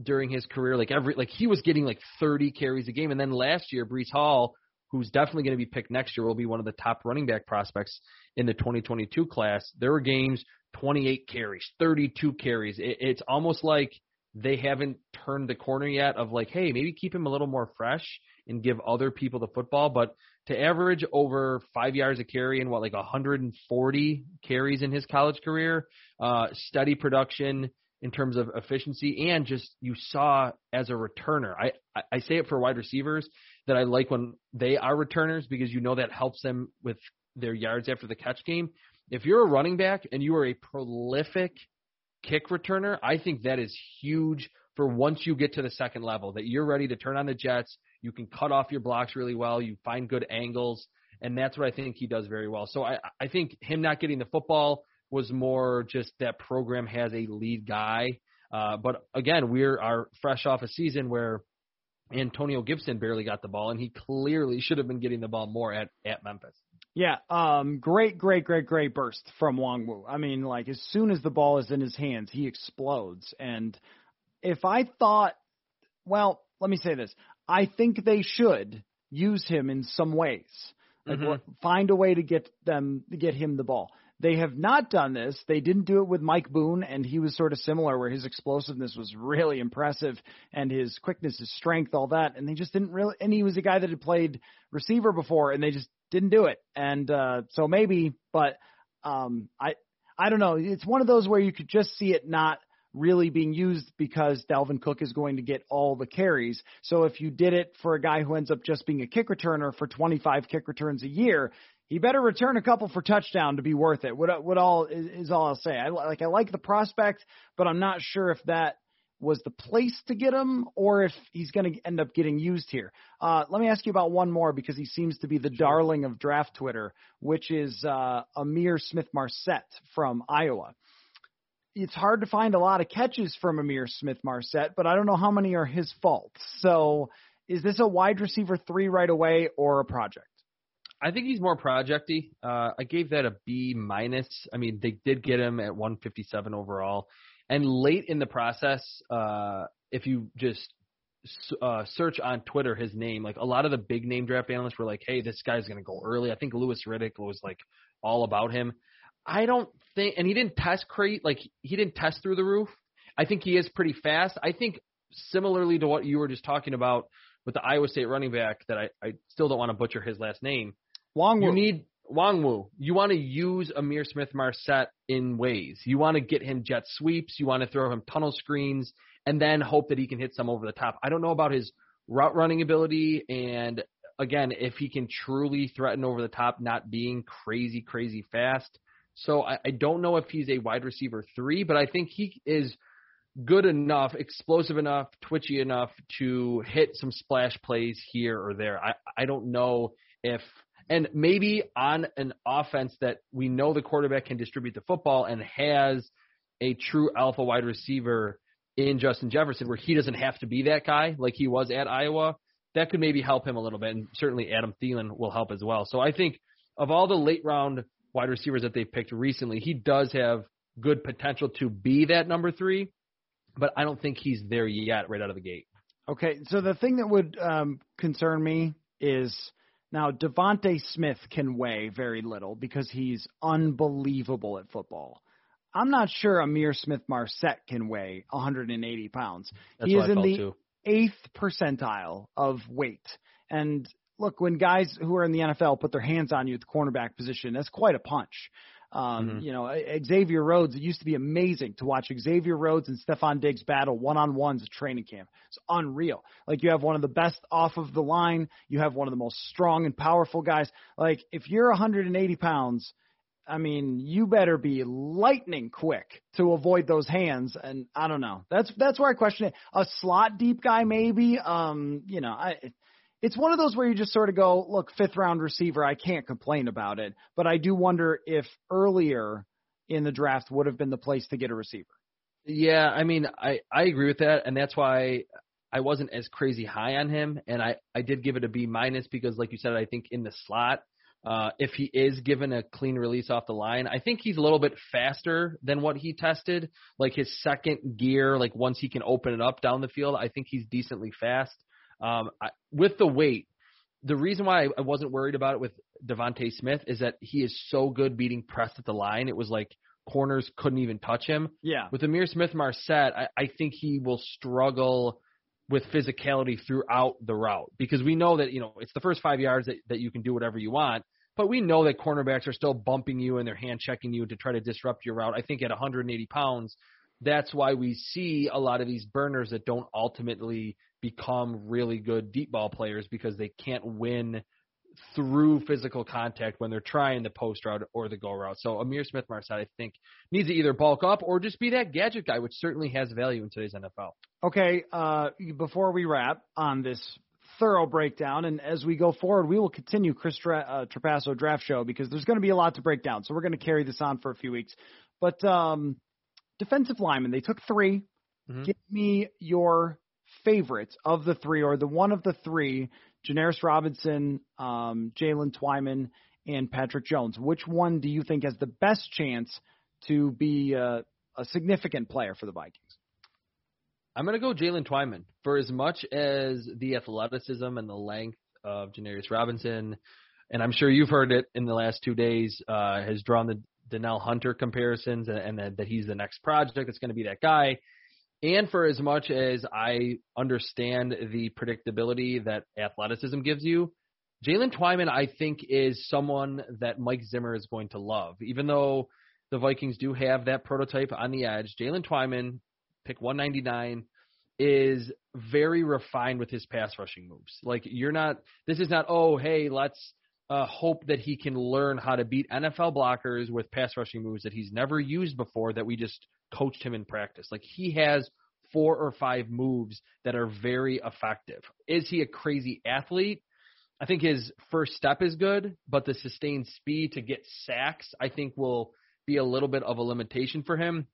during his career. Like every like he was getting like 30 carries a game, and then last year Breece Hall, who's definitely going to be picked next year, will be one of the top running back prospects in the 2022 class. There were games 28 carries, 32 carries. It, it's almost like they haven't turned the corner yet of like, hey, maybe keep him a little more fresh and give other people the football. But to average over five yards a carry and what like 140 carries in his college career, uh, steady production in terms of efficiency and just you saw as a returner. I I say it for wide receivers that I like when they are returners because you know that helps them with their yards after the catch game. If you're a running back and you are a prolific kick returner, I think that is huge for once you get to the second level that you're ready to turn on the jets, you can cut off your blocks really well, you find good angles, and that's what I think he does very well. So I I think him not getting the football was more just that program has a lead guy. Uh, but again, we're are fresh off a season where Antonio Gibson barely got the ball, and he clearly should have been getting the ball more at at Memphis. Yeah, um, great, great, great, great burst from Nwangwu. I mean, like as soon as the ball is in his hands, he explodes. And if I thought, well, let me say this: I think they should use him in some ways, like Mhm. find a way to get them to get him the ball. They have not done this. They didn't do it with Mike Boone, and he was sort of similar, where his explosiveness was really impressive, and his quickness, his strength, all that. And they just didn't really. And he was a guy that had played receiver before, and they just didn't do it. And uh, so maybe, but um, I I don't know. It's one of those where you could just see it not really being used because Dalvin Cook is going to get all the carries. So if you did it for a guy who ends up just being a kick returner for 25 kick returns a year, he better return a couple for touchdown to be worth it. What what all is, is all I'll say. I li- like I like the prospect, but I'm not sure if that was the place to get him or if he's going to end up getting used here. Uh, let me ask you about one more because he seems to be the darling of draft Twitter, which is uh, Ihmir Smith Marsette from Iowa. It's hard to find a lot of catches from Ihmir Smith Marsette, but I don't know how many are his fault. So is this a wide receiver three right away or a project? I think he's more projecty. Uh, I gave that a B minus. I mean, they did get him at 157 overall, and late in the process, uh, if you just uh, search on Twitter his name, like a lot of the big name draft analysts were like, "Hey, this guy's going to go early." I think Louis Riddick was like all about him. I don't think, and he didn't test crate like he didn't test through the roof. I think he is pretty fast. I think similarly to what you were just talking about with the Iowa State running back that I, I still don't want to butcher his last name. Wong You need Wangwu. You want to use Ihmir Smith Marsette in ways. You want to get him jet sweeps. You want to throw him tunnel screens, and then hope that he can hit some over the top. I don't know about his route running ability, and again, if he can truly threaten over the top, not being crazy, crazy fast. So I, I don't know if he's a wide receiver three, but I think he is good enough, explosive enough, twitchy enough to hit some splash plays here or there. I I don't know if and maybe on an offense that we know the quarterback can distribute the football and has a true alpha wide receiver in Justin Jefferson where he doesn't have to be that guy like he was at Iowa, that could maybe help him a little bit. And certainly Adam Thielen will help as well. So I think of all the late round wide receivers that they've picked recently, he does have good potential to be that number three, but I don't think he's there yet right out of the gate. Okay, so the thing that would um, concern me is now DeVonta Smith can weigh very little because he's unbelievable at football. I'm not sure Ihmir Smith Marsette can weigh 180 pounds. That's he is in the too. eighth percentile of weight. And look, when guys who are in the NFL put their hands on you at the cornerback position, that's quite a punch. Um, Mhm. You know, Xavier Rhodes, it used to be amazing to watch Xavier Rhodes and Stefon Diggs battle one on ones at training camp. It's unreal. Like you have one of the best off of the line, you have one of the most strong and powerful guys. Like if you're 180 pounds, I mean, you better be lightning quick to avoid those hands. And I don't know. That's that's where I question it. A slot deep guy, maybe. Um, you know, I it's one of those where you just sort of go, look, fifth round receiver, I can't complain about it. But I do wonder if earlier in the draft would have been the place to get a receiver. Yeah, I mean, I I agree with that, and that's why I wasn't as crazy high on him, and I I did give it a B minus because, like you said, I think in the slot uh, if he is given a clean release off the line. I think he's a little bit faster than what he tested. Like his second gear, like once he can open it up down the field, I think he's decently fast. Um, I, with the weight, the reason why I wasn't worried about it with DeVonta Smith is that he is so good beating press at the line. It was like corners couldn't even touch him. Yeah. With Ihmir Smith Marsette, I, I think he will struggle with physicality throughout the route because we know that, you know, it's the first five yards that, that you can do whatever you want. But we know that cornerbacks are still bumping you and they're hand checking you to try to disrupt your route. I think at 180 pounds, that's why we see a lot of these burners that don't ultimately become really good deep ball players because they can't win through physical contact when they're trying the post route or the go route. So Ihmir Smith Marsette, I think, needs to either bulk up or just be that gadget guy, which certainly has value in today's NFL. Okay, uh, before we wrap on this thorough breakdown, and as we go forward, we will continue Chris Tra- uh, Trapasso draft show because there's going to be a lot to break down. So we're going to carry this on for a few weeks. But um, defensive linemen, they took 3 Mhm. Give me your favorite of the three, or the one of the three: Janarius Robinson, um, Jalen Twyman, and Patrick Jones. Which one do you think has the best chance to be uh, a significant player for the Vikings? I'm going to go Jalen Twyman for as much as the athleticism and the length of Janarius Robinson, and I'm sure you've heard it in the last two days, uh, has drawn the Danielle Hunter comparisons and, and that, that he's the next project that's going to be that guy. And for as much as I understand the predictability that athleticism gives you, Jalen Twyman, I think, is someone that Mike Zimmer is going to love. Even though the Vikings do have that prototype on the edge, Jalen Twyman, pick 199, is very refined with his pass rushing moves. Like you're not, this is not, oh, hey, let's uh, hope that he can learn how to beat NFL blockers with pass rushing moves that he's never used before that we just coached him in practice. Like he has four or five moves that are very effective. Is he a crazy athlete? I think his first step is good, but the sustained speed to get sacks, I think, will be a little bit of a limitation for him.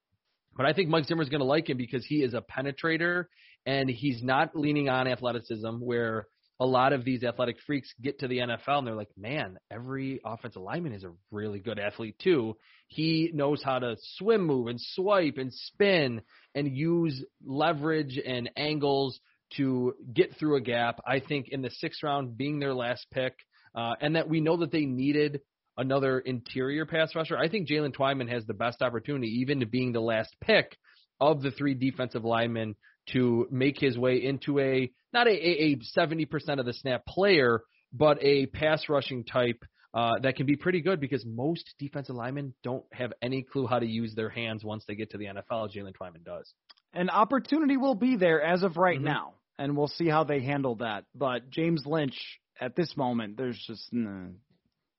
But I think Mike Zimmer's going to like him because he is a penetrator and he's not leaning on athleticism where a lot of these athletic freaks get to the NFL and they're like, man, every offensive lineman is a really good athlete too. He knows how to swim move and swipe and spin and use leverage and angles to get through a gap. I think in the sixth round being their last pick, uh, and that we know that they needed another interior pass rusher. I think Jalen Twyman has the best opportunity, even to being the last pick of the three defensive linemen, to make his way into a not a a seventy percent of the snap player, but a pass rushing type uh, that can be pretty good because most defensive linemen don't have any clue how to use their hands once they get to the NFL. Jalen Twyman does. An opportunity will be there as of right Mhm. now, and we'll see how they handle that. But James Lynch, at this moment, there's just nah.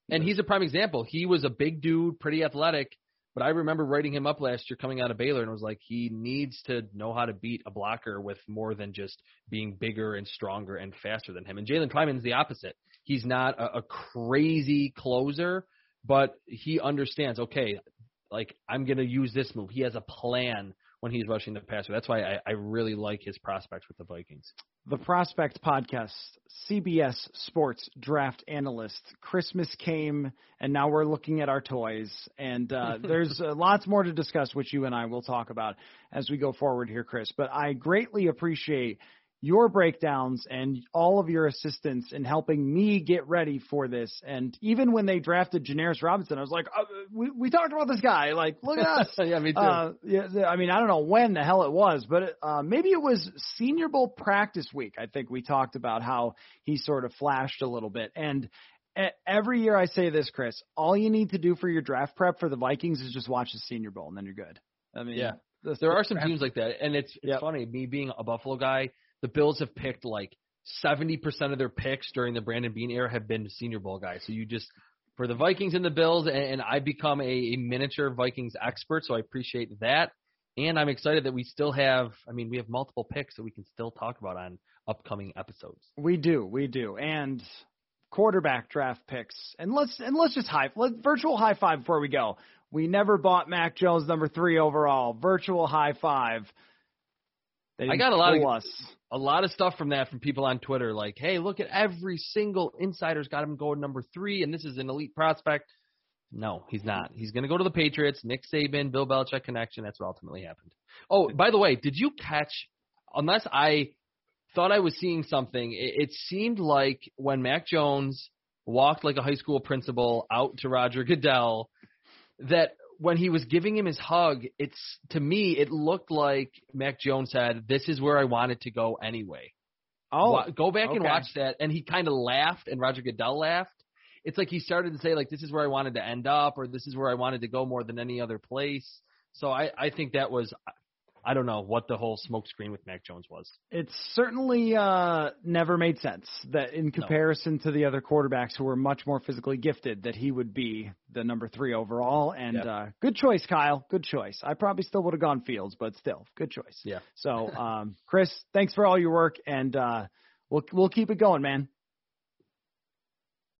And he's a prime example. He was a big dude, pretty athletic, but I remember writing him up last year coming out of Baylor and was like, he needs to know how to beat a blocker with more than just being bigger and stronger and faster than him. And Jalen Twyman's the opposite. He's not a, a crazy closer, but he understands, okay, like I'm going to use this move. He has a plan when he's rushing the passer. That's why I, I really like his prospects with the Vikings. The Prospect Podcast, CBS Sports Draft Analyst. Christmas came, and now we're looking at our toys. And uh, there's uh, lots more to discuss, which you and I will talk about as we go forward here, Chris. But I greatly appreciate your breakdowns and all of your assistance in helping me get ready for this. And even when they drafted Janarius Robinson, I was like, uh, we, we talked about this guy. Like, look at us. yeah, me too. Uh, yeah, I mean, I don't know when the hell it was, but uh, maybe it was Senior Bowl practice week. I think we talked about how he sort of flashed a little bit. And every year I say this, Chris, all you need to do for your draft prep for the Vikings is just watch the Senior Bowl, and then you're good. I mean, Yeah. the- There the are some teams like that, and it's it's Yep. funny. Me being a Buffalo guy, the Bills have picked like seventy percent of their picks during the Brandon Beane era have been Senior Bowl guys. So you just for the Vikings and the Bills, and, and I become a, a miniature Vikings expert, so I appreciate that. And I'm excited that we still have. I mean, we have multiple picks that we can still talk about on upcoming episodes. We do, we do, and quarterback draft picks. And let's and let's just high let virtual high five before we go. We never bought Mac Jones number three overall. Virtual high five. I got a lot of us. A lot of stuff from that from people on Twitter, like, "Hey, look at every single insider's got him going number three, and this is an elite prospect." No, he's not. He's going to go to the Patriots. Nick Saban, Bill Belichick connection. That's what ultimately happened. Oh, by the way, did you catch? Unless I thought I was seeing something, it, it seemed like when Mac Jones walked like a high school principal out to Roger Goodell, that when he was giving him his hug, it's to me it looked like Mac Jones said, "This is where I wanted to go anyway." Oh, Wa- go back and watch that, and he kind of laughed, and Roger Goodell laughed. It's like he started to say like, "This is where I wanted to end up," or "This is where I wanted to go more than any other place." So I I think that was. I don't know what the whole smoke screen with Mac Jones was. It certainly uh, never made sense that in comparison to the other quarterbacks who were much more physically gifted, that he would be the number three overall. And Yep. uh, good choice, Kyle. Good choice. I probably still would have gone Fields, but still, good choice. Yeah. So, um, Chris, thanks for all your work, and uh, we'll we'll keep it going, man.